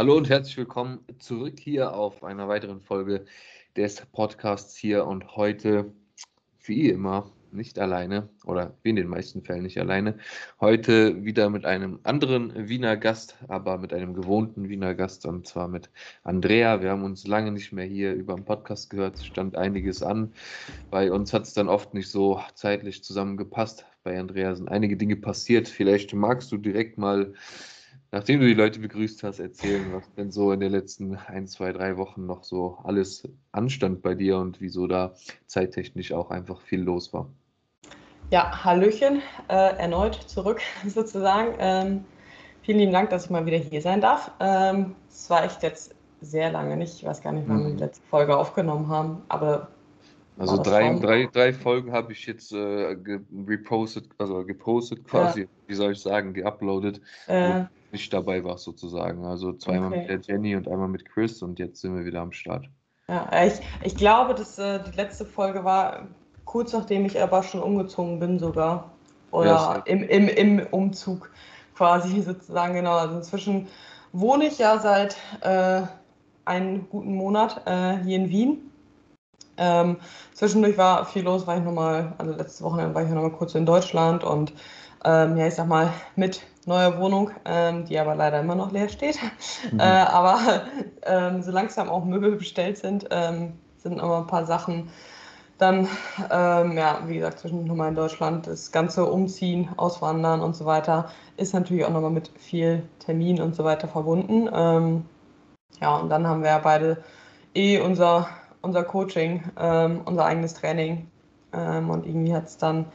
Hallo und herzlich willkommen zurück hier auf einer weiteren Folge des Podcasts hier und heute, wie immer, nicht alleine oder wie in den meisten Fällen nicht alleine. Heute wieder mit einem anderen Wiener Gast, aber mit einem gewohnten Wiener Gast und zwar mit Andrea. Wir haben uns lange nicht mehr hier über den Podcast gehört, es stand einiges an. Bei uns hat es dann oft nicht so zeitlich zusammengepasst. Bei Andrea sind einige Dinge passiert. Vielleicht magst du direkt mal Nachdem du die Leute begrüßt hast, erzählen, was denn so in den letzten ein, zwei, drei Wochen noch so alles anstand bei dir und wieso da zeittechnisch auch einfach viel los war. Ja, Hallöchen, äh, erneut zurück sozusagen. Ähm, vielen lieben Dank, dass ich mal wieder hier sein darf. Ähm, es war echt jetzt sehr lange nicht, ich weiß gar nicht, wann mhm. wir die letzte Folge aufgenommen haben, aber. Also drei, drei, drei Folgen habe ich jetzt äh, repostet, also gepostet quasi, ja. wie soll ich sagen, geuploadet, äh, nicht dabei war sozusagen. Also zweimal okay. mit der Jenny und einmal mit Chris und jetzt sind wir wieder am Start. Ja, ich, ich glaube, dass äh, die letzte Folge war kurz nachdem ich aber schon umgezogen bin sogar. Oder ja, im, im, im Umzug quasi sozusagen, genau. Also inzwischen wohne ich ja seit äh, einen guten Monat äh, hier in Wien. Ähm, zwischendurch war viel los, war ich nochmal, also letzte Woche war ich nochmal kurz in Deutschland und ähm, ja, ich sag mal, mit neuer Wohnung, ähm, die aber leider immer noch leer steht. Mhm. Äh, aber ähm, so langsam auch Möbel bestellt sind, ähm, sind noch ein paar Sachen dann, ähm, ja, wie gesagt, zwischen nochmal in Deutschland, das ganze Umziehen, Auswandern und so weiter ist natürlich auch nochmal mit viel Termin und so weiter verbunden. Ähm, ja, und dann haben wir ja beide eh unser, unser Coaching, ähm, unser eigenes Training. Und irgendwie hat es dann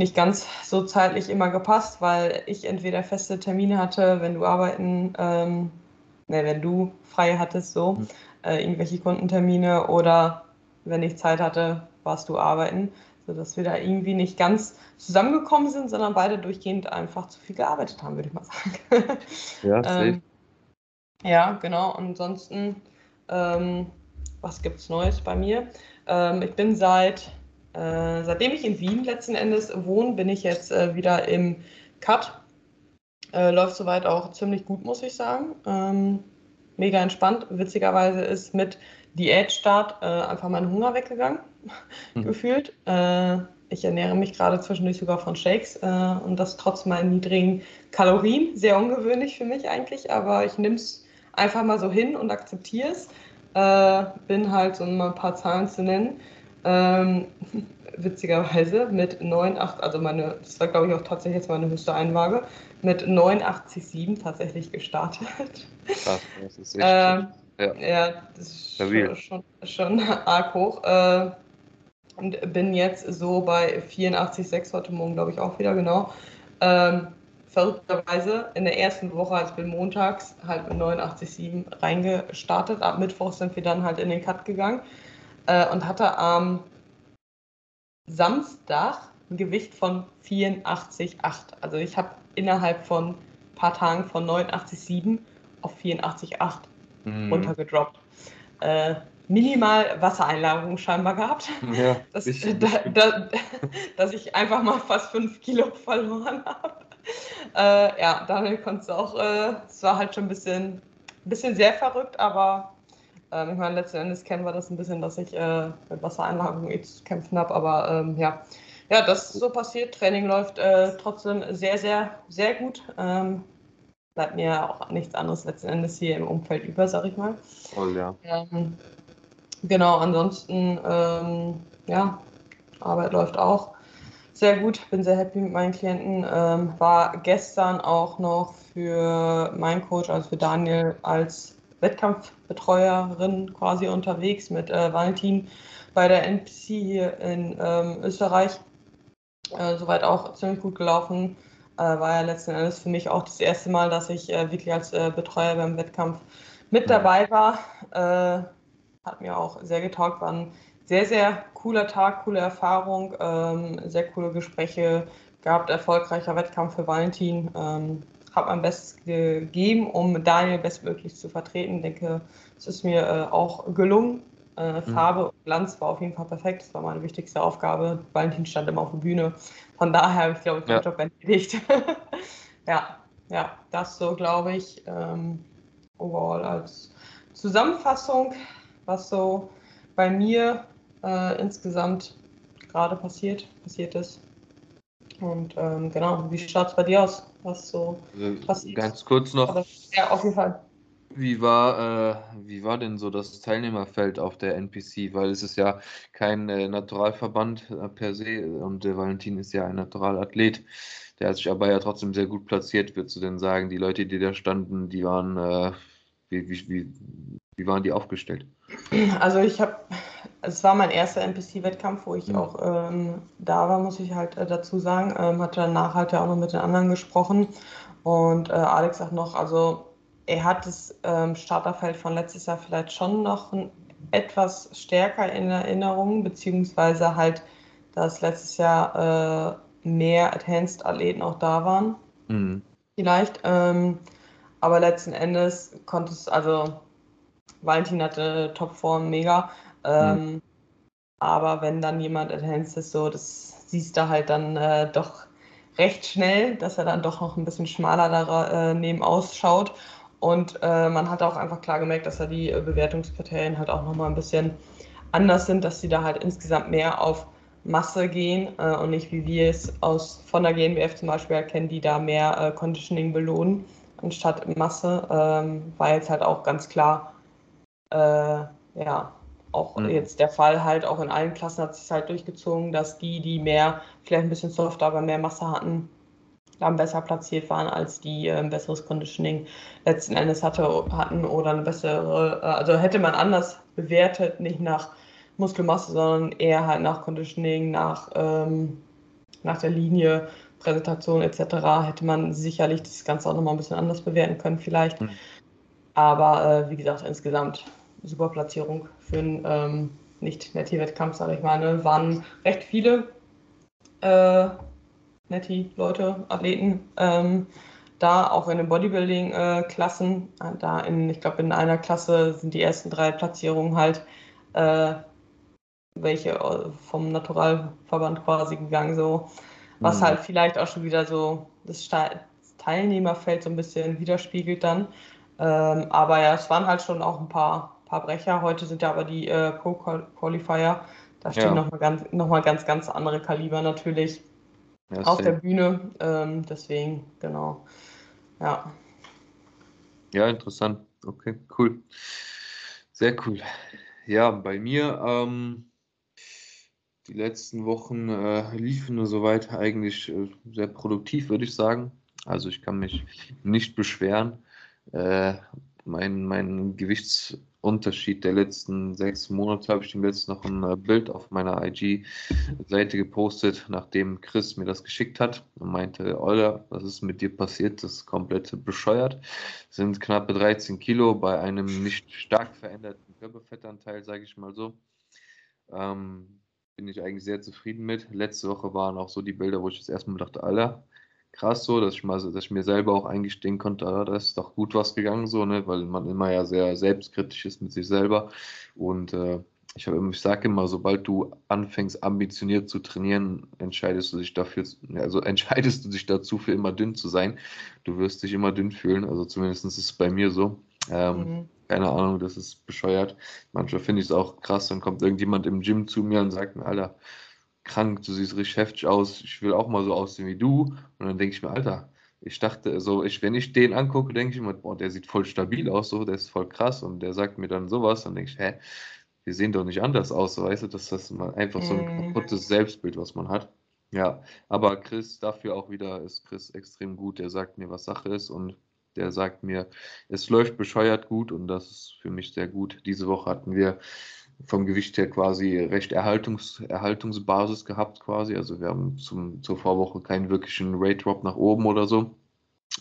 nicht ganz so zeitlich immer gepasst, weil ich entweder feste Termine hatte, wenn du arbeiten, ähm, ne, wenn du frei hattest, so, mhm. äh, irgendwelche Kundentermine oder wenn ich Zeit hatte, warst du arbeiten, sodass wir da irgendwie nicht ganz zusammengekommen sind, sondern beide durchgehend einfach zu viel gearbeitet haben, würde ich mal sagen. Ja, ähm, ja genau. Ansonsten, ähm, was gibt es Neues bei mir? Ähm, ich bin seit, äh, seitdem ich in Wien letzten Endes wohne, bin ich jetzt äh, wieder im Cut. Äh, läuft soweit auch ziemlich gut, muss ich sagen. Ähm, mega entspannt. Witzigerweise ist mit Diätstart äh, einfach mein Hunger weggegangen, mhm. gefühlt. Äh, ich ernähre mich gerade zwischendurch sogar von Shakes und das trotz meinen niedrigen Kalorien. Sehr ungewöhnlich für mich eigentlich, aber ich nehme es einfach mal so hin und akzeptiere es. Bin halt, um mal ein paar Zahlen zu nennen, ähm, witzigerweise mit 89, also meine, das war glaube ich auch tatsächlich jetzt meine höchste Einwaage, mit 89,7 tatsächlich gestartet. Krass, das ist echt ähm, ja. ja, das ist schon, schon, schon, arg hoch. Äh, und bin jetzt so bei 84,6 heute Morgen, glaube ich, auch wieder genau. Ähm, verrückterweise in der ersten Woche, als bin montags halt mit 89,7 reingestartet. Ab Mittwoch sind wir dann halt in den Cut gegangen äh, und hatte am Samstag ein Gewicht von 84,8. Also ich habe innerhalb von ein paar Tagen von 89,7 auf 84,8 mhm. runtergedroppt. Äh, minimal Wassereinlagerung scheinbar gehabt. Ja, dass, da, da, dass ich einfach mal fast fünf Kilo verloren habe. Äh, ja, damit konntest du auch, äh, es war halt schon ein bisschen, bisschen sehr verrückt, aber äh, ich meine, letzten Endes kennen wir das ein bisschen, dass ich äh, mit Wassereinlagerung eh zu kämpfen habe, aber ähm, ja. Ja, das ist so passiert. Training läuft äh, trotzdem sehr, sehr, sehr gut. Ähm, bleibt mir auch nichts anderes letzten Endes hier im Umfeld über, sag ich mal. Voll, ja. Ähm, genau, ansonsten, ähm, ja, Arbeit läuft auch sehr gut, bin sehr happy mit meinen Klienten. Ähm, war gestern auch noch für meinen Coach, also für Daniel, als Wettkampfbetreuerin quasi unterwegs mit äh, Valentin bei der NPC hier in ähm, Österreich. Äh, soweit auch ziemlich gut gelaufen äh, war ja letzten Endes für mich auch das erste Mal, dass ich äh, wirklich als äh, Betreuer beim Wettkampf mit dabei war. Äh, hat mir auch sehr getaugt, war ein sehr, sehr cooler Tag, coole Erfahrung, ähm, sehr coole Gespräche gehabt, erfolgreicher Wettkampf für Valentin. Ähm, habe mein Bestes gegeben, um Daniel bestmöglich zu vertreten. Ich denke, es ist mir äh, auch gelungen. Äh, mhm. Farbe und Glanz war auf jeden Fall perfekt. Das war meine wichtigste Aufgabe. Valentin stand immer auf der Bühne. Von daher habe ich, glaube ich, den ja. Job erledigt. ja, ja, das so, glaube ich. Ähm, overall als Zusammenfassung, was so bei mir äh, insgesamt gerade passiert, passiert ist. Und ähm, genau, wie schaut es bei dir aus? Was so passiert? Ganz kurz noch. Aber, ja, auf jeden Fall. Wie war, äh, wie war denn so das Teilnehmerfeld auf der NPC? Weil es ist ja kein äh, Naturalverband äh, per se und der Valentin ist ja ein Naturalathlet. Der hat sich aber ja trotzdem sehr gut platziert. Würdest du denn sagen, die Leute, die da standen, die waren, äh, wie, wie, wie, wie waren die aufgestellt? Also ich habe es war mein erster NPC-Wettkampf, wo ich mhm. auch ähm, da war, muss ich halt äh, dazu sagen. Ähm, hatte danach halt ja auch noch mit den anderen gesprochen. Und äh, Alex sagt noch, also er hat das ähm, Starterfeld von letztes Jahr vielleicht schon noch ein, etwas stärker in Erinnerung, beziehungsweise halt, dass letztes Jahr äh, mehr Advanced-Athleten auch da waren. Mhm. Vielleicht. Ähm, aber letzten Endes konnte es, also Valentin hatte Topform mega. Ähm, mhm. Aber wenn dann jemand enhanced ist, so, das siehst du halt dann äh, doch recht schnell, dass er dann doch noch ein bisschen schmaler da äh, ausschaut. Und äh, man hat auch einfach klar gemerkt, dass da die äh, Bewertungskriterien halt auch nochmal ein bisschen anders sind, dass sie da halt insgesamt mehr auf Masse gehen äh, und nicht wie wir es aus von der GNBF zum Beispiel erkennen, die da mehr äh, Conditioning belohnen anstatt Masse, ähm, war jetzt halt auch ganz klar äh, ja, auch mhm. jetzt der Fall halt, auch in allen Klassen hat sich halt durchgezogen, dass die, die mehr, vielleicht ein bisschen softer, aber mehr Masse hatten, dann besser platziert waren, als die äh, ein besseres Conditioning letzten Endes hatte, hatten oder eine bessere, äh, also hätte man anders bewertet, nicht nach Muskelmasse, sondern eher halt nach Conditioning, nach, ähm, nach der Linie, Präsentation etc. hätte man sicherlich das Ganze auch nochmal ein bisschen anders bewerten können vielleicht. Mhm. Aber äh, wie gesagt, insgesamt super Platzierung für einen ähm, nicht-Netty-Wettkampf, sage ich mal. Ne? Waren recht viele äh, Netty-Leute, Athleten ähm, da, auch in den Bodybuilding-Klassen. Äh, da in, ich glaube, in einer Klasse sind die ersten drei Platzierungen halt äh, welche äh, vom Naturalverband quasi gegangen, so. Was mhm. halt vielleicht auch schon wieder so das Teilnehmerfeld so ein bisschen widerspiegelt dann. Ähm, aber ja, es waren halt schon auch ein paar paar Brecher. Heute sind ja aber die äh, Pro-Qualifier. Da stehen ja. nochmal ganz, noch ganz, ganz andere Kaliber natürlich ja, auf der Bühne. Ähm, deswegen, genau. Ja. Ja, interessant. Okay, cool. Sehr cool. Ja, bei mir, ähm, die letzten Wochen äh, liefen soweit eigentlich äh, sehr produktiv, würde ich sagen. Also ich kann mich nicht beschweren. Äh, mein, mein Gewichts, Unterschied der letzten sechs Monate habe ich dem letzten noch ein äh, Bild auf meiner IG-Seite gepostet, nachdem Chris mir das geschickt hat und meinte, Olga, was ist mit dir passiert? Das ist komplett bescheuert. Sind knappe 13 Kilo bei einem nicht stark veränderten Körperfettanteil, sage ich mal so. Ähm, bin ich eigentlich sehr zufrieden mit. Letzte Woche waren auch so die Bilder, wo ich das erstmal dachte, Alter, krass so, dass ich mal, dass ich mir selber auch eingestehen konnte, ah, da ist doch gut was gegangen so, ne, weil man immer ja sehr selbstkritisch ist mit sich selber und äh, ich, ich sage immer, sobald du anfängst, ambitioniert zu trainieren, entscheidest du dich dafür, also entscheidest du dich dazu, für immer dünn zu sein. Du wirst dich immer dünn fühlen, also zumindest ist es bei mir so. Ähm, mhm. Keine Ahnung, das ist bescheuert. Manchmal finde ich es auch krass, dann kommt irgendjemand im Gym zu mir und sagt mir, Alter, krank, du siehst richtig heftig aus, ich will auch mal so aussehen wie du. Und dann denke ich mir, Alter, ich dachte, so, ich, wenn ich den angucke, denke ich immer, boah, der sieht voll stabil aus, so, der ist voll krass und der sagt mir dann sowas, dann denke ich, hä, wir sehen doch nicht anders aus, so, weißt du, das ist einfach so ein kaputtes Selbstbild, was man hat. Ja, aber Chris, dafür auch wieder ist Chris extrem gut, der sagt mir, was Sache ist und der sagt mir, es läuft bescheuert gut und das ist für mich sehr gut. Diese Woche hatten wir vom Gewicht her quasi recht Erhaltungs, Erhaltungsbasis gehabt quasi. Also wir haben zum, zur Vorwoche keinen wirklichen Rate Drop nach oben oder so.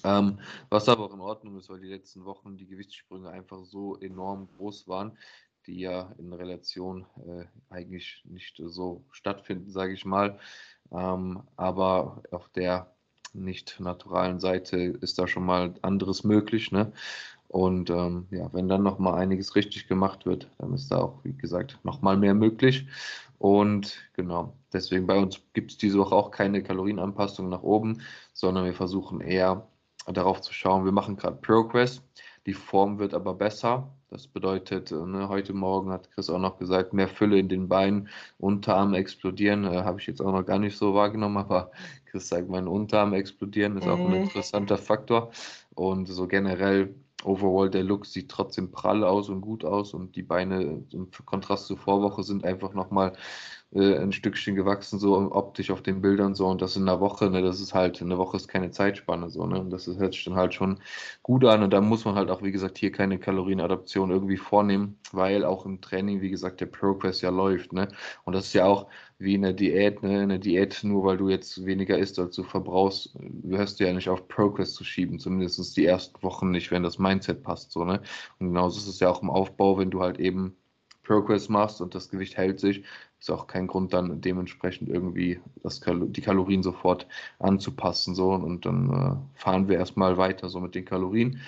Ähm, was aber auch in Ordnung ist, weil die letzten Wochen die Gewichtssprünge einfach so enorm groß waren, die ja in Relation äh, eigentlich nicht so stattfinden, sage ich mal. Ähm, aber auf der nicht naturalen Seite ist da schon mal anderes möglich. Ne? Und ähm, ja, wenn dann noch mal einiges richtig gemacht wird, dann ist da auch, wie gesagt, noch mal mehr möglich. Und genau, deswegen bei uns gibt es diese Woche auch keine Kalorienanpassung nach oben, sondern wir versuchen eher darauf zu schauen. Wir machen gerade Progress. Die Form wird aber besser. Das bedeutet, äh, ne, heute Morgen hat Chris auch noch gesagt, mehr Fülle in den Beinen, Unterarme explodieren. Äh, Habe ich jetzt auch noch gar nicht so wahrgenommen, aber Chris sagt, meine Unterarme explodieren ist auch ein mhm. interessanter Faktor. Und so generell, overall, der Look sieht trotzdem prall aus und gut aus und die Beine im Kontrast zur Vorwoche sind einfach nochmal äh, ein Stückchen gewachsen, so optisch auf den Bildern so. Und das in einer Woche, ne, das ist halt, eine Woche ist keine Zeitspanne so, ne, und das hört sich dann halt schon gut an. Und da muss man halt auch, wie gesagt, hier keine Kalorienadaption irgendwie vornehmen, weil auch im Training, wie gesagt, der Progress ja läuft, ne, und das ist ja auch wie eine Diät, ne, eine Diät, nur weil du jetzt weniger isst, als du verbrauchst, hörst du ja nicht auf Progress zu schieben, zumindest die ersten Wochen nicht, wenn das Mindset passt, so, ne, und genauso ist es ja auch im Aufbau, wenn du halt eben Progress machst und das Gewicht hält sich, ist auch kein Grund dann dementsprechend irgendwie das Kal die Kalorien sofort anzupassen. So. Und dann äh, fahren wir erstmal weiter so mit den Kalorien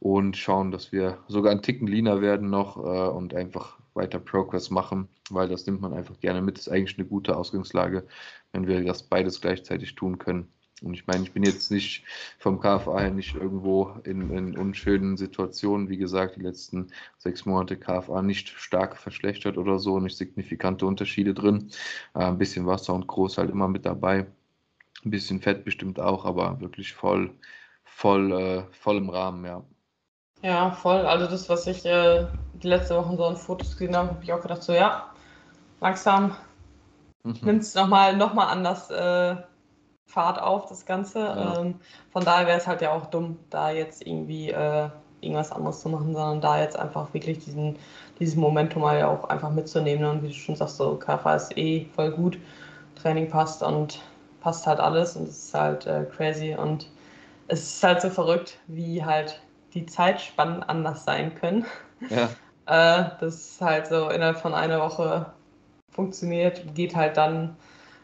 und schauen, dass wir sogar einen Ticken leaner werden noch äh, und einfach weiter Progress machen, weil das nimmt man einfach gerne mit. Das ist eigentlich eine gute Ausgangslage, wenn wir das beides gleichzeitig tun können. Und ich meine, ich bin jetzt nicht vom KFA her nicht irgendwo in, in, unschönen Situationen. Wie gesagt, die letzten sechs Monate KFA nicht stark verschlechtert oder so, nicht signifikante Unterschiede drin. Äh, ein bisschen Wasser und groß halt immer mit dabei. Ein bisschen Fett bestimmt auch, aber wirklich voll, voll, äh, voll im Rahmen, ja. Ja, voll. Also das, was ich äh, die letzte Woche so an Fotos gesehen habe, habe ich auch gedacht, so ja, langsam mhm. nimmt es nochmal noch mal anders äh, Fahrt auf, das Ganze. Ja. Ähm, von daher wäre es halt ja auch dumm, da jetzt irgendwie äh, irgendwas anderes zu machen, sondern da jetzt einfach wirklich diesen, dieses Momentum mal ja auch einfach mitzunehmen. Und wie du schon sagst, so KFA ist eh voll gut, Training passt und passt halt alles und es ist halt äh, crazy und es ist halt so verrückt, wie halt die Zeitspannen anders sein können. Ja. äh, das ist halt so innerhalb von einer Woche funktioniert, geht halt dann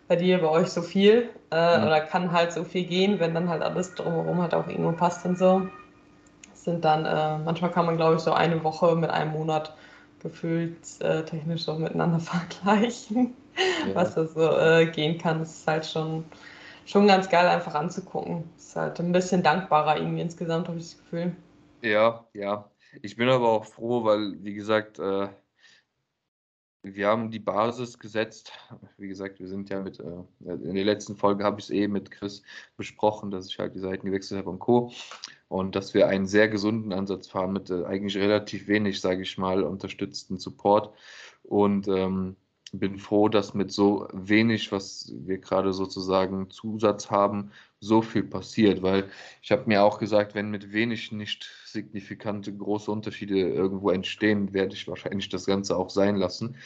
bei dir, bei euch so viel äh, mhm. oder kann halt so viel gehen, wenn dann halt alles drumherum halt auch irgendwo passt und so. Sind dann, äh, manchmal kann man glaube ich so eine Woche mit einem Monat gefühlt äh, technisch so miteinander vergleichen, ja. was da so äh, gehen kann. Das ist halt schon, schon ganz geil einfach anzugucken. Ist halt ein bisschen dankbarer irgendwie insgesamt, habe ich das Gefühl. Ja, ja. Ich bin aber auch froh, weil, wie gesagt, äh, wir haben die Basis gesetzt. Wie gesagt, wir sind ja mit, äh, in der letzten Folge habe ich es eh mit Chris besprochen, dass ich halt die Seiten gewechselt habe und Co. Und dass wir einen sehr gesunden Ansatz fahren mit äh, eigentlich relativ wenig, sage ich mal, unterstützten Support. Und ähm, bin froh, dass mit so wenig, was wir gerade sozusagen Zusatz haben, so viel passiert, weil ich habe mir auch gesagt, wenn mit wenig nicht signifikante große Unterschiede irgendwo entstehen, werde ich wahrscheinlich das Ganze auch sein lassen,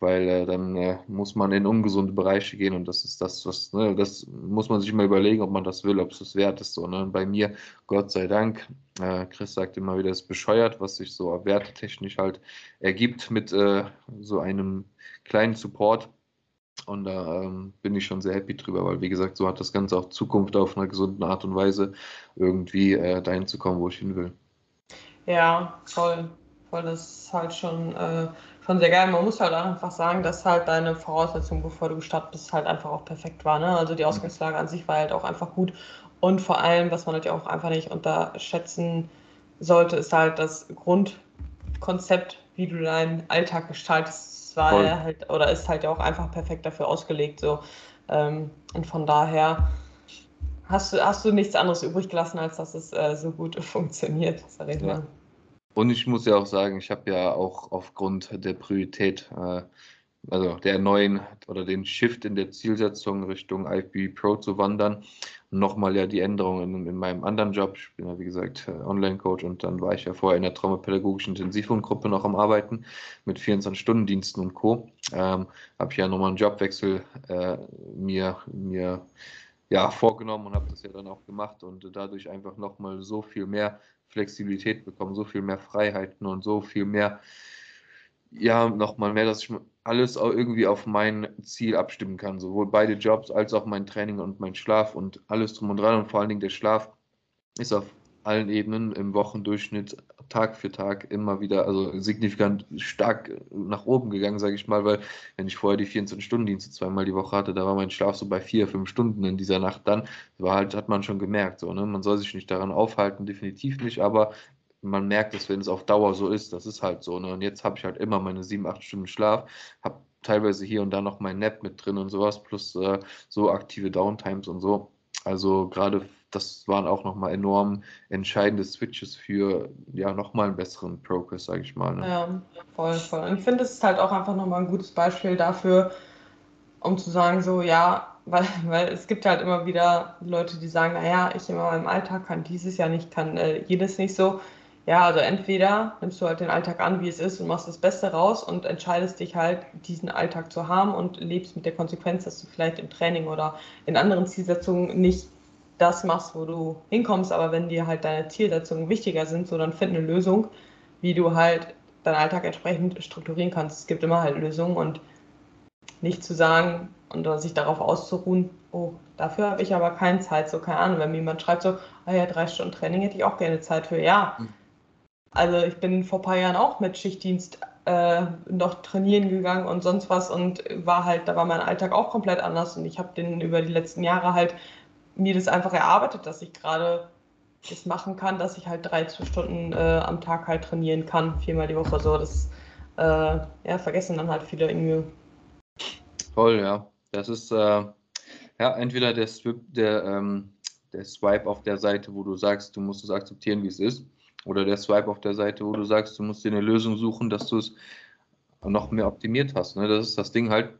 weil äh, dann äh, muss man in ungesunde Bereiche gehen und das ist das, was, ne, das muss man sich mal überlegen, ob man das will, ob es das wert ist. So, ne? Bei mir, Gott sei Dank, äh, Chris sagt immer wieder, es ist bescheuert, was sich so wertetechnisch halt ergibt mit äh, so einem kleinen Support. Und da ähm, bin ich schon sehr happy drüber, weil wie gesagt, so hat das Ganze auch Zukunft auf einer gesunden Art und Weise, irgendwie äh, dahin zu kommen, wo ich hin will. Ja, voll. Voll, das ist halt schon, äh, schon sehr geil. Man muss halt einfach sagen, dass halt deine Voraussetzung, bevor du gestartet bist, halt einfach auch perfekt war. Ne? Also die mhm. Ausgangslage an sich war halt auch einfach gut. Und vor allem, was man halt auch einfach nicht unterschätzen sollte, ist halt das Grundkonzept, wie du deinen Alltag gestaltest war Voll. halt oder ist halt auch einfach perfekt dafür ausgelegt. So. Ähm, und von daher hast du, hast du nichts anderes übrig gelassen, als dass es äh, so gut funktioniert, sag ich mal. Und ich muss ja auch sagen, ich habe ja auch aufgrund der Priorität, äh, also der neuen oder den Shift in der Zielsetzung Richtung IFB Pro zu wandern, nochmal ja die Änderungen in, in, meinem anderen Job. Ich bin ja, wie gesagt, äh, Online-Coach und dann war ich ja vorher in der traumapädagogischen Intensivwohngruppe noch am Arbeiten mit 24-Stunden-Diensten und Co. Ähm, habe ich ja nochmal einen Jobwechsel äh, mir, mir ja, vorgenommen und habe das ja dann auch gemacht und dadurch einfach nochmal so viel mehr Flexibilität bekommen, so viel mehr Freiheiten und so viel mehr ja, nochmal mehr, dass ich alles auch irgendwie auf mein Ziel abstimmen kann. Sowohl beide Jobs als auch mein Training und mein Schlaf und alles drum und dran. Und vor allen Dingen der Schlaf ist auf allen Ebenen im Wochendurchschnitt Tag für Tag immer wieder, also signifikant stark nach oben gegangen, sage ich mal, weil wenn ich vorher die 24-Stunden-Dienste zweimal die Woche hatte, da war mein Schlaf so bei vier, fünf Stunden in dieser Nacht dann, war halt, hat man schon gemerkt, so, ne? man soll sich nicht daran aufhalten, definitiv nicht, aber man merkt es, wenn es auf Dauer so ist, das ist halt so. Ne? Und jetzt habe ich halt immer meine sieben, acht Stunden Schlaf, habe teilweise hier und da noch mein Nap mit drin und sowas, plus äh, so aktive Downtimes und so. Also gerade das waren auch nochmal enorm entscheidende Switches für ja nochmal einen besseren Progress, sage ich mal. Ne? Ja, voll, voll. Und ich finde, es ist halt auch einfach nochmal ein gutes Beispiel dafür, um zu sagen, so, ja, weil, weil es gibt halt immer wieder Leute, die sagen, naja, ich in meinem Alltag kann dieses ja nicht, kann äh, jedes nicht so. Ja, also entweder nimmst du halt den Alltag an, wie es ist und machst das Beste raus und entscheidest dich halt, diesen Alltag zu haben und lebst mit der Konsequenz, dass du vielleicht im Training oder in anderen Zielsetzungen nicht das machst, wo du hinkommst, aber wenn dir halt deine Zielsetzungen wichtiger sind, so dann find eine Lösung, wie du halt deinen Alltag entsprechend strukturieren kannst. Es gibt immer halt Lösungen und nicht zu sagen und sich darauf auszuruhen, oh, dafür habe ich aber keine Zeit, so keine Ahnung, wenn mir jemand schreibt so, ah ja, drei Stunden Training hätte ich auch gerne Zeit für, ja, hm. Also ich bin vor ein paar Jahren auch mit Schichtdienst äh, noch trainieren gegangen und sonst was und war halt, da war mein Alltag auch komplett anders und ich habe den über die letzten Jahre halt mir das einfach erarbeitet, dass ich gerade das machen kann, dass ich halt drei Stunden äh, am Tag halt trainieren kann, viermal die Woche. So, das äh, ja, vergessen dann halt viele irgendwie. Toll, ja. Das ist äh, ja entweder der, der, ähm, der Swipe auf der Seite, wo du sagst, du musst es akzeptieren, wie es ist, oder der Swipe auf der Seite, wo du sagst, du musst dir eine Lösung suchen, dass du es noch mehr optimiert hast. Ne? Das ist das Ding halt,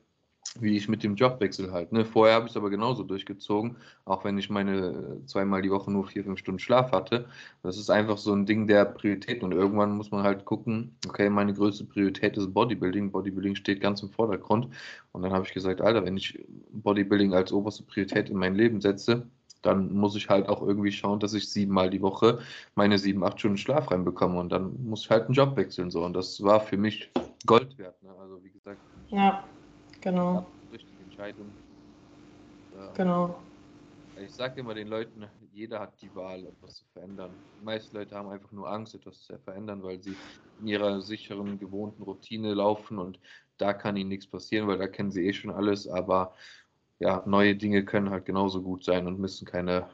wie ich mit dem Jobwechsel halt. Ne? Vorher habe ich es aber genauso durchgezogen, auch wenn ich meine zweimal die Woche nur vier, fünf Stunden Schlaf hatte. Das ist einfach so ein Ding der Priorität und irgendwann muss man halt gucken, okay, meine größte Priorität ist Bodybuilding. Bodybuilding steht ganz im Vordergrund. Und dann habe ich gesagt, Alter, wenn ich Bodybuilding als oberste Priorität in mein Leben setze, dann muss ich halt auch irgendwie schauen, dass ich siebenmal die Woche meine sieben, acht Stunden Schlaf reinbekomme und dann muss ich halt einen Job wechseln. So. Und das war für mich Gold wert. Ne? Also wie gesagt, ja, genau. Richtige Entscheidung. Ja. Genau. Ich sage immer den Leuten, jeder hat die Wahl, etwas zu verändern. Die meisten Leute haben einfach nur Angst, etwas zu verändern, weil sie in ihrer sicheren, gewohnten Routine laufen und da kann ihnen nichts passieren, weil da kennen sie eh schon alles. Aber ja, neue Dinge können halt genauso gut sein und müssen keine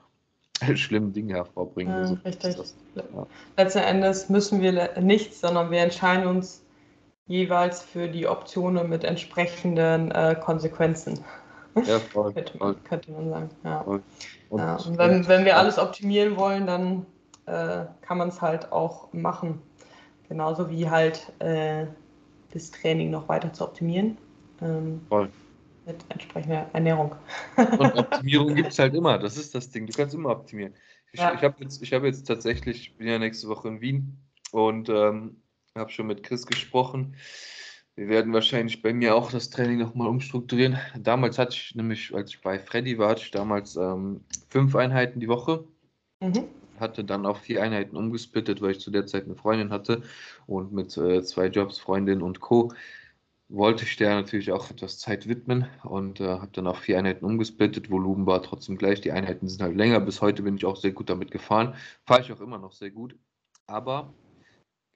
schlimmen Dinge hervorbringen. Ja, also, richtig. Das, ja. Letzten Endes müssen wir nichts, sondern wir entscheiden uns jeweils für die Optionen mit entsprechenden äh, Konsequenzen. Ja, voll, könnte, man, voll. könnte, man, sagen. Ja. Und, ja, und wenn, wenn wir alles optimieren wollen, dann äh, kann man es halt auch machen. Genauso wie halt äh, das Training noch weiter zu optimieren. Ähm, voll mit entsprechender Ernährung. Und Optimierung gibt es halt immer, das ist das Ding. Du kannst immer optimieren. Ich, ja. ich habe jetzt, hab jetzt tatsächlich, ich bin ja nächste Woche in Wien und ähm, habe schon mit Chris gesprochen. Wir werden wahrscheinlich bei mir auch das Training nochmal umstrukturieren. Damals hatte ich nämlich, als ich bei Freddy war, hatte ich damals ähm, fünf Einheiten die Woche. Mhm. Hatte dann auch vier Einheiten umgesplittet, weil ich zu der Zeit eine Freundin hatte und mit äh, zwei Jobs, Freundin und Co wollte ich der natürlich auch etwas Zeit widmen und äh, habe dann auch vier Einheiten umgesplittet. Volumen war trotzdem gleich. Die Einheiten sind halt länger. Bis heute bin ich auch sehr gut damit gefahren. Fahre ich auch immer noch sehr gut. Aber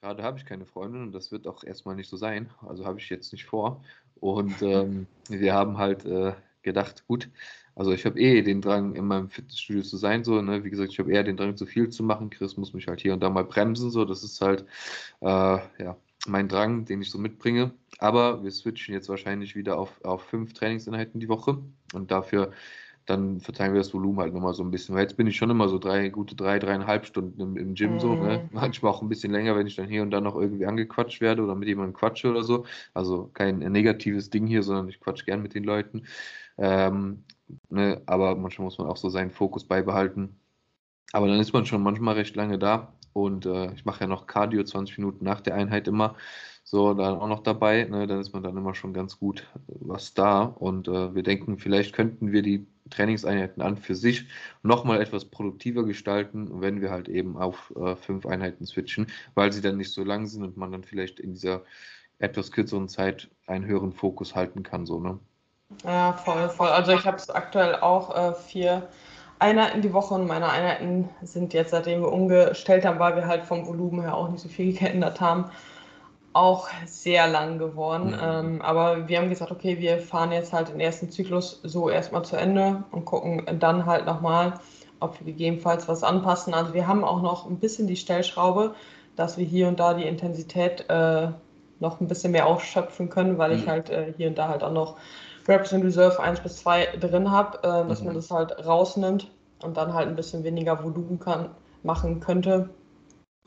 gerade habe ich keine Freundin und das wird auch erstmal nicht so sein. Also habe ich jetzt nicht vor. Und ähm, wir haben halt äh, gedacht, gut, also ich habe eh den Drang, in meinem Fitnessstudio zu sein. So, ne? Wie gesagt, ich habe eher den Drang, zu viel zu machen. Chris muss mich halt hier und da mal bremsen. So, das ist halt, äh, ja, mein Drang, den ich so mitbringe. Aber wir switchen jetzt wahrscheinlich wieder auf, auf fünf Trainingseinheiten die Woche und dafür dann verteilen wir das Volumen halt nochmal so ein bisschen. Weil jetzt bin ich schon immer so drei, gute drei, dreieinhalb Stunden im, im Gym mm. so. Ne? Mhm. Manchmal auch ein bisschen länger, wenn ich dann hier und da noch irgendwie angequatscht werde oder mit jemandem quatsche oder so. Also kein negatives Ding hier, sondern ich quatsch gern mit den Leuten. Ähm, ne? Aber manchmal muss man auch so seinen Fokus beibehalten. Aber dann ist man schon manchmal recht lange da und äh, ich mache ja noch Cardio 20 Minuten nach der Einheit immer. So, dann auch noch dabei. Ne? Dann ist man dann immer schon ganz gut äh, was da. Und äh, wir denken, vielleicht könnten wir die Trainingseinheiten an für sich nochmal etwas produktiver gestalten, wenn wir halt eben auf äh, fünf Einheiten switchen, weil sie dann nicht so lang sind und man dann vielleicht in dieser etwas kürzeren Zeit einen höheren Fokus halten kann. So, ne? Ja, voll, voll. Also ich habe es aktuell auch äh, vier Einheiten die Woche und meine Einheiten sind jetzt, seitdem wir umgestellt haben, weil wir halt vom Volumen her auch nicht so viel geändert haben, auch sehr lang geworden. Mhm. Ähm, aber wir haben gesagt, okay, wir fahren jetzt halt den ersten Zyklus so erstmal zu Ende und gucken dann halt nochmal, ob wir gegebenenfalls was anpassen. Also wir haben auch noch ein bisschen die Stellschraube, dass wir hier und da die Intensität äh, noch ein bisschen mehr ausschöpfen können, weil mhm. ich halt äh, hier und da halt auch noch Reps in Reserve 1 bis 2 drin habe, äh, dass mhm. man das halt rausnimmt und dann halt ein bisschen weniger Volumen kann, machen könnte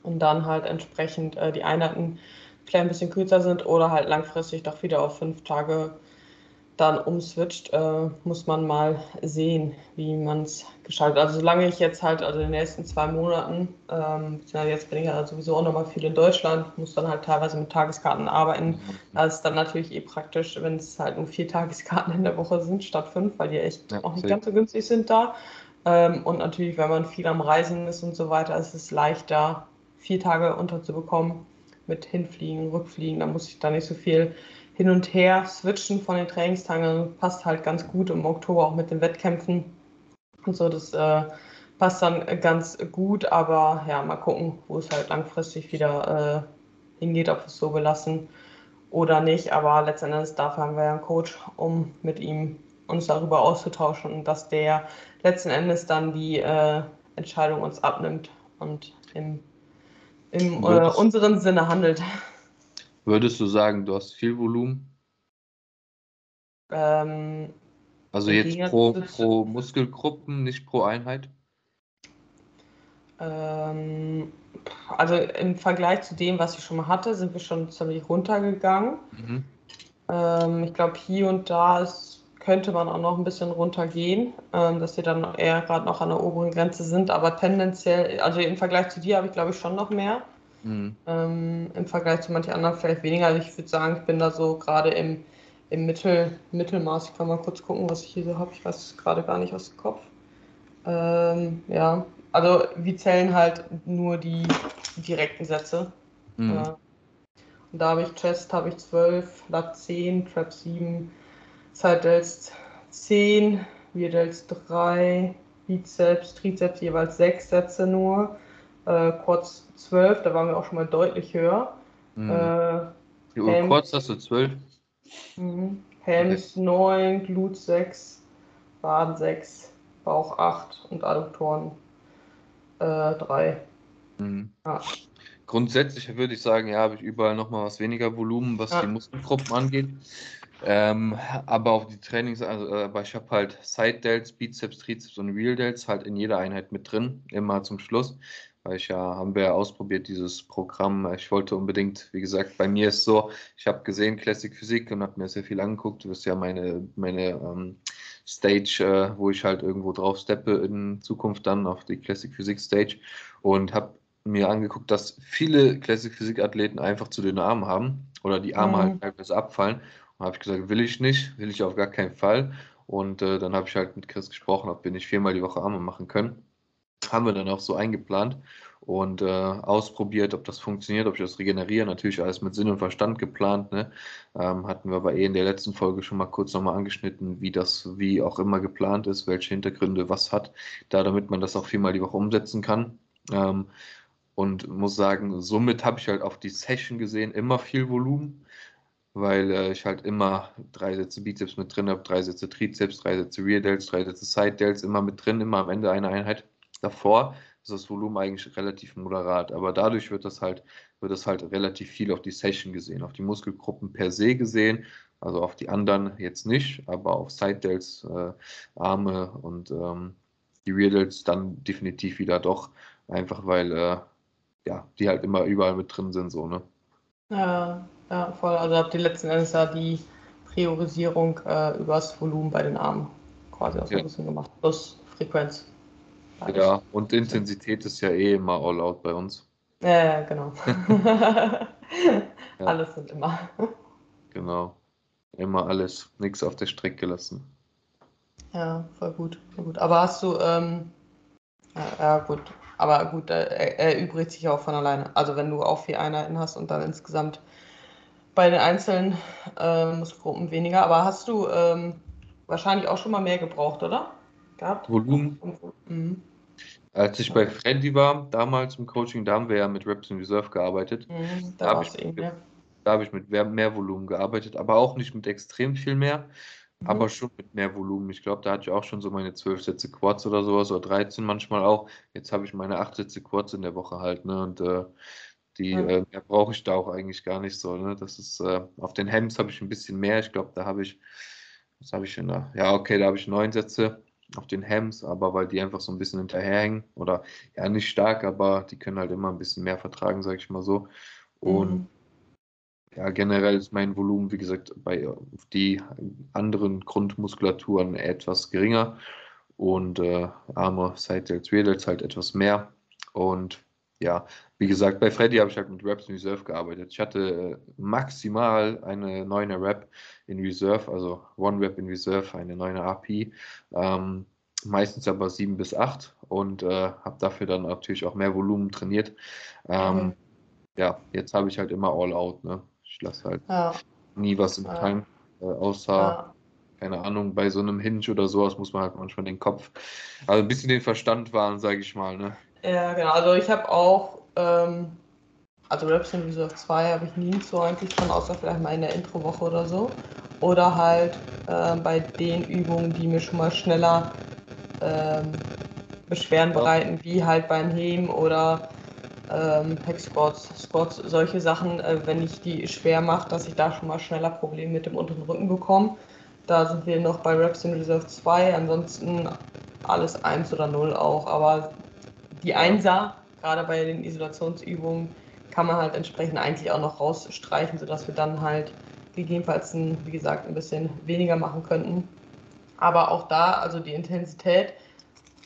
und dann halt entsprechend äh, die Einheiten vielleicht ein bisschen kürzer sind oder halt langfristig doch wieder auf fünf Tage dann umswitcht, äh, muss man mal sehen, wie man es gestaltet. Also solange ich jetzt halt, also in den nächsten zwei Monaten, ähm, jetzt bin ich ja sowieso auch nochmal viel in Deutschland, muss dann halt teilweise mit Tageskarten arbeiten. Das ist dann natürlich eh praktisch, wenn es halt nur vier Tageskarten in der Woche sind statt fünf, weil die echt ja, auch nicht ganz so günstig sind da. Ähm, und natürlich, wenn man viel am Reisen ist und so weiter, ist es leichter, vier Tage unterzubekommen mit Hinfliegen, Rückfliegen. Da muss ich da nicht so viel hin und her switchen von den Trainingstagen. Also passt halt ganz gut im Oktober auch mit den Wettkämpfen und so. Das äh, passt dann ganz gut, aber ja, mal gucken, wo es halt langfristig wieder äh, hingeht, ob wir es so belassen oder nicht. Aber letztendlich dafür haben wir ja einen Coach, um mit ihm uns darüber auszutauschen und dass der letzten Endes dann die äh, Entscheidung uns abnimmt und im, im äh, unseren Sinne handelt. Würdest du sagen, du hast viel Volumen? Ähm, also jetzt pro, pro Muskelgruppen, nicht pro Einheit? Ähm, also im Vergleich zu dem, was ich schon mal hatte, sind wir schon ziemlich runtergegangen. Mhm. Ähm, ich glaube, hier und da ist, könnte man auch noch ein bisschen runtergehen, ähm, dass wir dann eher gerade noch an der oberen Grenze sind. Aber tendenziell, also im Vergleich zu dir habe ich glaube ich schon noch mehr. Mhm. Ähm, Im Vergleich zu manchen anderen vielleicht weniger. Also ich würde sagen, ich bin da so gerade im, im Mittel, Mittelmaß. Ich kann mal kurz gucken, was ich hier so habe. Ich weiß es gerade gar nicht aus dem Kopf. Ähm, ja, also wir zählen halt nur die direkten Sätze. Mhm. Äh, und da habe ich Chest habe ich 12, Lat 10, Trap 7, Side Delts 10, Rear Delts 3, Bizeps, Trizeps jeweils 6 Sätze nur äh, Quads 12, da waren wir auch schon mal deutlich höher. Mhm. Äh, Quads hast du 12? Mhm. Okay. 9, Glut 6, Baden 6, Bauch 8 und Adduktoren äh, 3. Mhm. Ja. Grundsätzlich würde ich sagen, ja, habe ich überall nochmal was weniger Volumen, was ja. die Muskelgruppen angeht. Ähm, aber auch die Trainings, also, äh, aber ich habe halt Side Delts, Bizeps, Trizeps und Real Delts halt in jeder Einheit mit drin, immer zum Schluss weil ich ja, haben wir ja ausprobiert, dieses Programm. Ich wollte unbedingt, wie gesagt, bei mir ist so, ich habe gesehen Classic Physik und habe mir sehr viel angeguckt. Du wirst ja meine, meine ähm, Stage, äh, wo ich halt irgendwo drauf steppe in Zukunft dann auf die Classic Physik Stage und habe mir angeguckt, dass viele Classic Physik Athleten einfach zu den Armen haben oder die Arme halt mhm. halt teilweise abfallen. Und habe ich gesagt, will ich nicht, will ich auf gar keinen Fall. Und äh, dann habe ich halt mit Chris gesprochen, ob wir nicht viermal die Woche Arme machen können haben wir dann auch so eingeplant und äh, ausprobiert, ob das funktioniert, ob ich das regeneriere. Natürlich alles mit Sinn und Verstand geplant. Ne? Ähm, hatten wir aber eh in der letzten Folge schon mal kurz nochmal angeschnitten, wie das wie auch immer geplant ist, welche Hintergründe was hat, da damit man das auch viermal die Woche umsetzen kann. Ähm, und muss sagen, somit habe ich halt auf die Session gesehen immer viel Volumen, weil äh, ich halt immer drei Sätze Bizeps mit drin habe, drei Sätze Trizeps, drei Sätze Rear Delts, drei Sätze Side Delts immer mit drin, immer am Ende einer Einheit davor ist das Volumen eigentlich relativ moderat, aber dadurch wird das halt, wird das halt relativ viel auf die Session gesehen, auf die Muskelgruppen per se gesehen, also auf die anderen jetzt nicht, aber auf Side Delts, äh, Arme und ähm, die Rear Delts dann definitiv wieder doch, einfach weil äh, ja, die halt immer überall mit drin sind, so, ne? Ja, ja, voll. Also habt ihr letzten Endes ja die Priorisierung äh, übers Volumen bei den Armen quasi auch so ja. ein bisschen gemacht, plus Frequenz. Ja, und Intensität ist ja eh immer all out bei uns. Ja, genau. ja. Alles sind immer. Genau. Immer alles. Nichts auf der Strecke lassen. Ja, voll gut. Voll gut. Aber hast du, ähm, ja, ja, gut. Aber gut, er, er übrigt sich auch von alleine. Also wenn du auch vier Einheiten hast und dann insgesamt bei den einzelnen äh, Muskelgruppen weniger. Aber hast du ähm, wahrscheinlich auch schon mal mehr gebraucht, oder? Gehabt? Volumen. Mhm. Als ich bei Freddy war, damals im Coaching, da haben wir ja mit Reps in Reserve gearbeitet. Mhm, da, habe ich, ja. hab ich mit mehr, mehr, Volumen gearbeitet, aber auch nicht mit extrem viel mehr, mhm. aber schon mit mehr Volumen. Ich glaube, da hatte ich auch schon so meine 12 Sätze Quads oder sowas oder 13 manchmal auch. Jetzt habe ich meine 8 Sätze Quads in der Woche halt. Ne? Und äh, Die äh, brauche ich da auch eigentlich gar nicht so. Ne? Das ist, äh, auf den Hems habe ich ein bisschen mehr. Ich glaube, da habe ich, was habe ich denn da? Ja, okay, da habe ich neun Sätze auf den Hems, aber weil die einfach so ein bisschen hinterherhängen oder ja nicht stark, aber die können halt immer ein bisschen mehr vertragen, sage ich mal so. Und mhm. ja, generell ist mein Volumen, wie gesagt, bei die anderen Grundmuskulaturen etwas geringer und äh, Arme, Seite, Reels halt etwas mehr. Und ja, wie gesagt, bei Freddy habe ich halt mit Raps in Reserve gearbeitet. Ich hatte äh, maximal eine neue Rap in Reserve, also One Rap in Reserve, eine neue AP. Ähm, meistens aber sieben bis acht und äh, habe dafür dann natürlich auch mehr Volumen trainiert. Ähm, mhm. Ja, jetzt habe ich halt immer All Out. Ne? Ich lasse halt ja. nie was im ja. Tank, äh, außer, ja. keine Ahnung, bei so einem Hinge oder sowas muss man halt manchmal den Kopf, also ein bisschen den Verstand wahren, sage ich mal. Ne? Ja, genau. Also ich habe auch, ähm, also Raps in Reserve 2 habe ich nie so eigentlich schon, außer vielleicht mal in der Introwoche oder so. Oder halt äh, bei den Übungen, die mir schon mal schneller ähm, Beschwerden bereiten, wie halt beim Heben oder ähm, Hack Squats, Squats, solche Sachen, äh, wenn ich die schwer mache, dass ich da schon mal schneller Probleme mit dem unteren Rücken bekomme. Da sind wir noch bei Reps in Reserve 2, ansonsten alles 1 oder 0 auch, aber die Einser, gerade bei den Isolationsübungen, kann man halt entsprechend eigentlich auch noch rausstreichen, sodass wir dann halt gegebenenfalls, ein, wie gesagt, ein bisschen weniger machen könnten. Aber auch da, also die Intensität,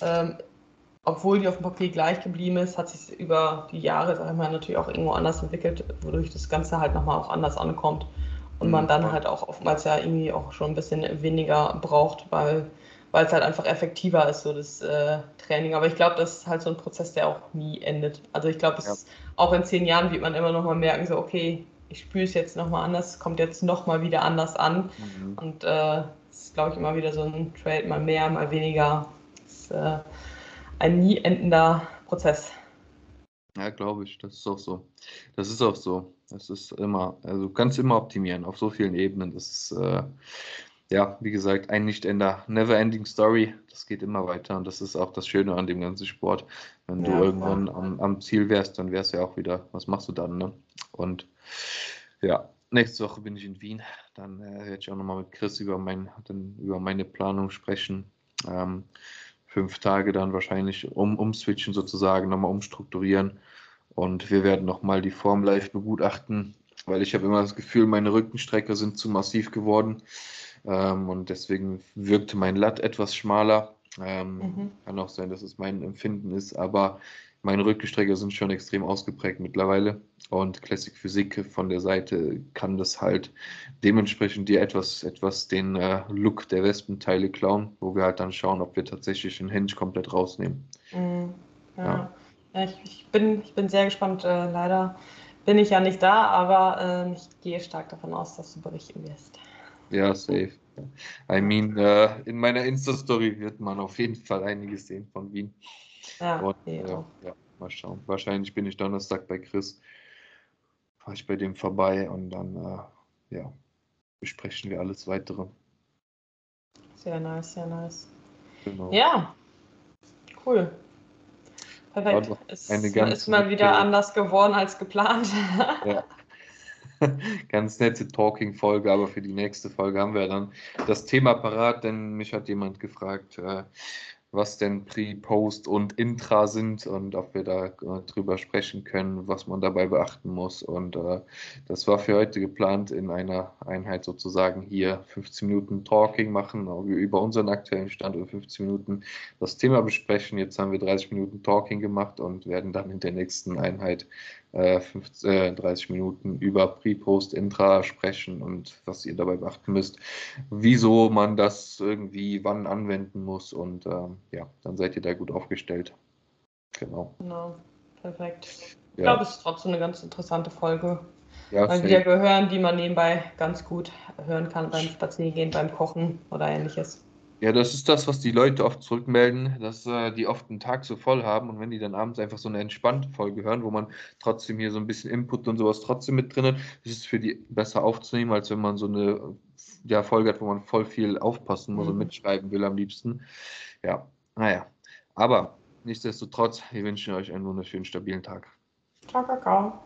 ähm, obwohl die auf dem Papier gleich geblieben ist, hat sich über die Jahre, sag ich mal, natürlich auch irgendwo anders entwickelt, wodurch das Ganze halt nochmal auch anders ankommt. Und man mhm. dann halt auch oftmals ja irgendwie auch schon ein bisschen weniger braucht, weil weil es halt einfach effektiver ist, so das äh, Training. Aber ich glaube, das ist halt so ein Prozess, der auch nie endet. Also ich glaube, ja. auch in zehn Jahren wird man immer noch mal merken, so okay, ich spüre es jetzt noch mal anders, kommt jetzt noch mal wieder anders an. Mhm. Und äh, ist, glaube ich, immer wieder so ein Trade, mal mehr, mal weniger. Das ist äh, ein nie endender Prozess. Ja, glaube ich, das ist auch so. Das ist auch so. Das ist immer, also du kannst immer optimieren auf so vielen Ebenen. Das ist, äh, ja, wie gesagt, ein nicht ender never-ending Story. Das geht immer weiter und das ist auch das Schöne an dem ganzen Sport. Wenn ja, du irgendwann am, am, Ziel wärst, dann wärst du ja auch wieder, was machst du dann, ne? Und ja, nächste Woche bin ich in Wien. Dann äh, werde ich auch nochmal mit Chris über, mein, dann über meine Planung sprechen. Ähm, fünf Tage dann wahrscheinlich um, umswitchen sozusagen, nochmal umstrukturieren. Und wir werden nochmal die Form live begutachten, weil ich habe immer das Gefühl, meine Rückenstrecke sind zu massiv geworden. Ähm, und deswegen wirkte mein Latt etwas schmaler. Ähm, mhm. Kann auch sein, dass es mein Empfinden ist, aber meine Rückenstrecke sind schon extrem ausgeprägt mittlerweile. Und Classic Physik von der Seite kann das halt dementsprechend dir etwas, etwas den äh, Look der Wespenteile klauen, wo wir halt dann schauen, ob wir tatsächlich den Hinge komplett rausnehmen. Mhm. Ja. ja. ja ich, ich, bin, ich bin sehr gespannt. Äh, leider bin ich ja nicht da, aber äh, ich gehe stark davon aus, dass du berichten wirst. Ja, safe. I mean, äh, in meiner Insta-Story wird man auf jeden Fall einiges sehen von Wien. Ja, Und, äh, ja, mal schauen. Wahrscheinlich bin ich Donnerstag bei Chris. Fahre ich bei dem vorbei und dann äh, ja, besprechen wir alles weitere. Sehr nice, sehr nice. Genau. Ja, cool. Perfekt. Es ist mal wieder anders geworden als geplant. Ja. Ganz nette Talking-Folge, aber für die nächste Folge haben wir dann das Thema parat, denn mich hat jemand gefragt, äh, was denn Pre, Post und Intra sind und ob wir da äh, drüber sprechen können, was man dabei beachten muss. Und äh, das war für heute geplant in einer Einheit sozusagen hier 15 Minuten Talking machen, über unseren aktuellen Stand und 15 Minuten das Thema besprechen. Jetzt haben wir 30 Minuten Talking gemacht und werden dann in der nächsten Einheit äh, 15, äh, 30 Minuten über Pre-Post, Intra sprechen und was ihr dabei beachten müsst, wieso man das irgendwie wann anwenden muss und ähm, ja, dann seid ihr da gut aufgestellt. Genau. Genau, perfekt. Ich ja. glaube, es ist trotzdem eine ganz interessante Folge. Ja, Mal wieder gehören, die man nebenbei ganz gut hören kann beim Spaziergehen, beim Kochen oder ähnliches. Ja, das ist das, was die Leute oft zurückmelden, dass äh, die oft einen Tag so voll haben und wenn die dann abends einfach so eine entspannte Folge hören, wo man trotzdem hier so ein bisschen Input und sowas trotzdem mit drin hat, ist es für die besser aufzunehmen, als wenn man so eine ja, Folge hat, wo man voll viel aufpassen muss mhm. und mitschreiben will am liebsten. Ja, naja. Aber nichtsdestotrotz, wir wünschen euch einen wunderschönen, stabilen Tag. Ciao, Kakao.